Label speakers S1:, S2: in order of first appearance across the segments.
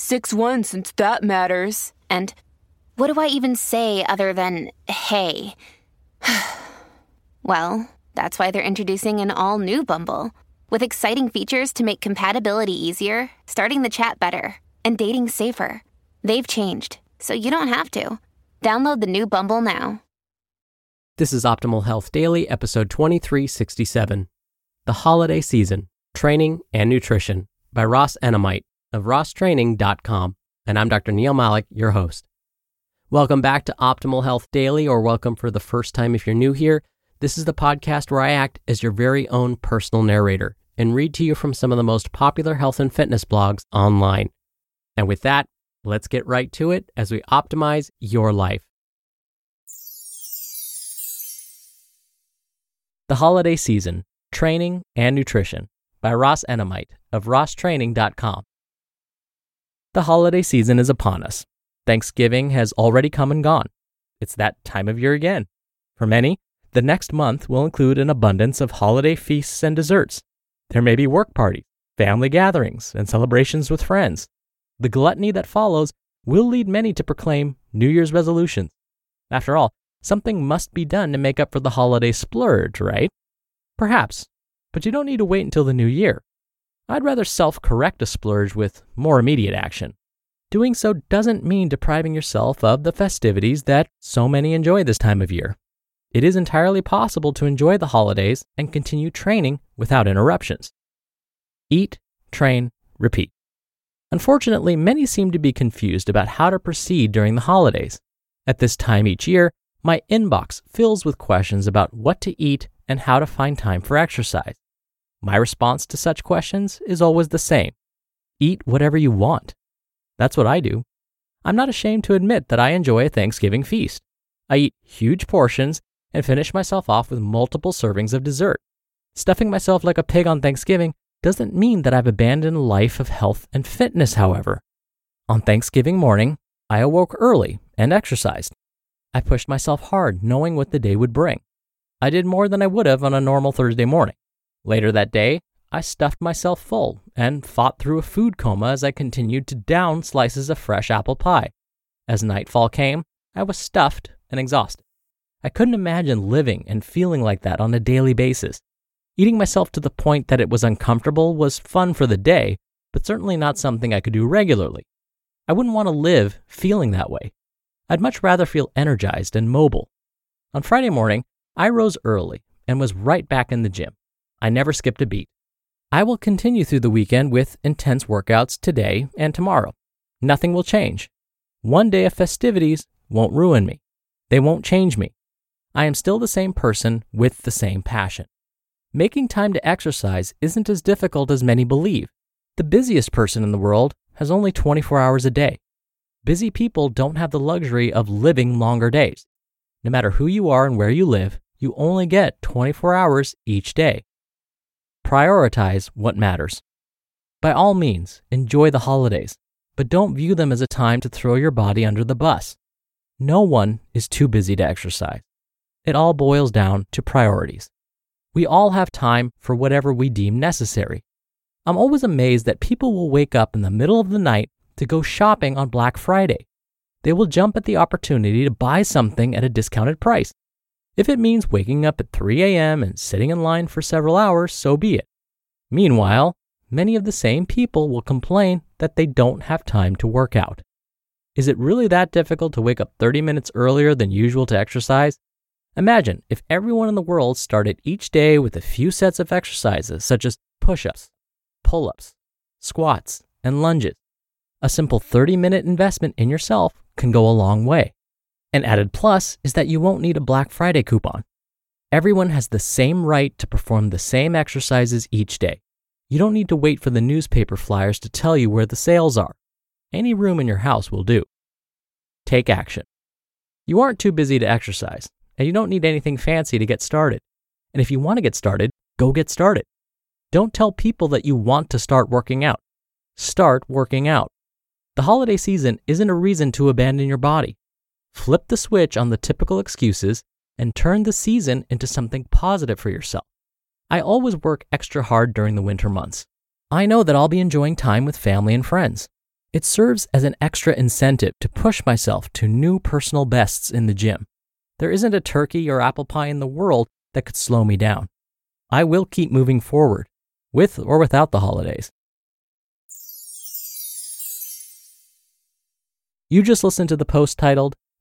S1: 6 1 since that matters. And what do I even say other than hey? well, that's why they're introducing an all new Bumble with exciting features to make compatibility easier, starting the chat better, and dating safer. They've changed, so you don't have to. Download the new Bumble now.
S2: This is Optimal Health Daily, episode 2367 The Holiday Season Training and Nutrition by Ross Enamait of rosstraining.com. And I'm Dr. Neal Malik, your host. Welcome back to Optimal Health Daily, or welcome for the first time if you're new here. This is the podcast where I act as your very own personal narrator and read to you from some of the most popular health and fitness blogs online. And with that, let's get right to it as we optimize your life. The Holiday Season Training and Nutrition by Ross Enamait of rosstraining.com. The holiday season is upon us. Thanksgiving has already come and gone. It's that time of year again. For many, the next month will include an abundance of holiday feasts and desserts. There may be work parties, family gatherings, and celebrations with friends. The gluttony that follows will lead many to proclaim New Year's resolutions. After all, something must be done to make up for the holiday splurge, right? Perhaps, but you don't need to wait until the new year. I'd rather self correct a splurge with more immediate action. Doing so doesn't mean depriving yourself of the festivities that so many enjoy this time of year. It is entirely possible to enjoy the holidays and continue training without interruptions. Eat, train, repeat. Unfortunately, many seem to be confused about how to proceed during the holidays. At this time each year, my inbox fills with questions about what to eat and how to find time for exercise. My response to such questions is always the same eat whatever you want. That's what I do. I'm not ashamed to admit that I enjoy a Thanksgiving feast. I eat huge portions and finish myself off with multiple servings of dessert. Stuffing myself like a pig on Thanksgiving doesn't mean that I've abandoned a life of health and fitness, however. On Thanksgiving morning, I awoke early and exercised. I pushed myself hard, knowing what the day would bring. I did more than I would have on a normal Thursday morning. Later that day, I stuffed myself full and fought through a food coma as I continued to down slices of fresh apple pie. As nightfall came, I was stuffed and exhausted. I couldn't imagine living and feeling like that on a daily basis. Eating myself to the point that it was uncomfortable was fun for the day, but certainly not something I could do regularly. I wouldn't want to live feeling that way. I'd much rather feel energized and mobile. On Friday morning, I rose early and was right back in the gym. I never skipped a beat. I will continue through the weekend with intense workouts today and tomorrow. Nothing will change. One day of festivities won't ruin me. They won't change me. I am still the same person with the same passion. Making time to exercise isn't as difficult as many believe. The busiest person in the world has only 24 hours a day. Busy people don't have the luxury of living longer days. No matter who you are and where you live, you only get 24 hours each day. Prioritize what matters. By all means, enjoy the holidays, but don't view them as a time to throw your body under the bus. No one is too busy to exercise. It all boils down to priorities. We all have time for whatever we deem necessary. I'm always amazed that people will wake up in the middle of the night to go shopping on Black Friday. They will jump at the opportunity to buy something at a discounted price. If it means waking up at 3 a.m. and sitting in line for several hours, so be it. Meanwhile, many of the same people will complain that they don't have time to work out. Is it really that difficult to wake up 30 minutes earlier than usual to exercise? Imagine if everyone in the world started each day with a few sets of exercises such as push ups, pull ups, squats, and lunges. A simple 30 minute investment in yourself can go a long way. An added plus is that you won't need a Black Friday coupon. Everyone has the same right to perform the same exercises each day. You don't need to wait for the newspaper flyers to tell you where the sales are. Any room in your house will do. Take action. You aren't too busy to exercise, and you don't need anything fancy to get started. And if you want to get started, go get started. Don't tell people that you want to start working out. Start working out. The holiday season isn't a reason to abandon your body. Flip the switch on the typical excuses and turn the season into something positive for yourself. I always work extra hard during the winter months. I know that I'll be enjoying time with family and friends. It serves as an extra incentive to push myself to new personal bests in the gym. There isn't a turkey or apple pie in the world that could slow me down. I will keep moving forward, with or without the holidays. You just listened to the post titled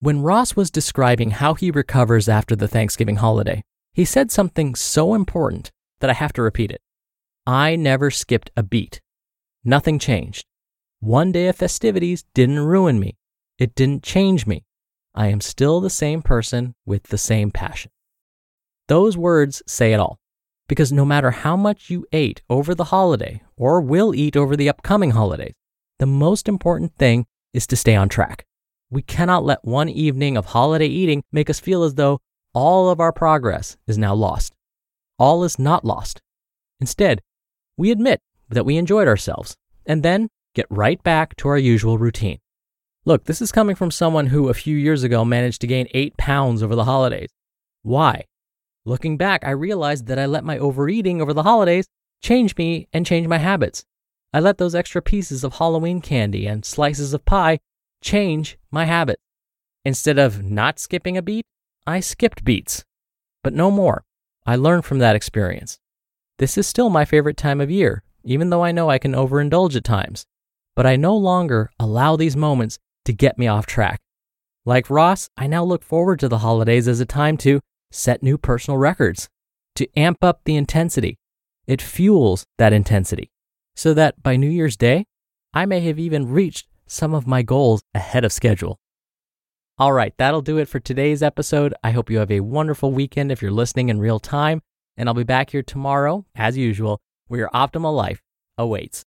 S2: When Ross was describing how he recovers after the Thanksgiving holiday, he said something so important that I have to repeat it. I never skipped a beat. Nothing changed. One day of festivities didn't ruin me. It didn't change me. I am still the same person with the same passion. Those words say it all. Because no matter how much you ate over the holiday or will eat over the upcoming holidays, the most important thing is to stay on track. We cannot let one evening of holiday eating make us feel as though all of our progress is now lost. All is not lost. Instead, we admit that we enjoyed ourselves and then get right back to our usual routine. Look, this is coming from someone who a few years ago managed to gain eight pounds over the holidays. Why? Looking back, I realized that I let my overeating over the holidays change me and change my habits. I let those extra pieces of Halloween candy and slices of pie change my habit. Instead of not skipping a beat, I skipped beats. But no more. I learned from that experience. This is still my favorite time of year, even though I know I can overindulge at times. But I no longer allow these moments to get me off track. Like Ross, I now look forward to the holidays as a time to set new personal records, to amp up the intensity. It fuels that intensity so that by New Year's Day, I may have even reached some of my goals ahead of schedule. All right, that'll do it for today's episode. I hope you have a wonderful weekend if you're listening in real time, and I'll be back here tomorrow, as usual, where your optimal life awaits.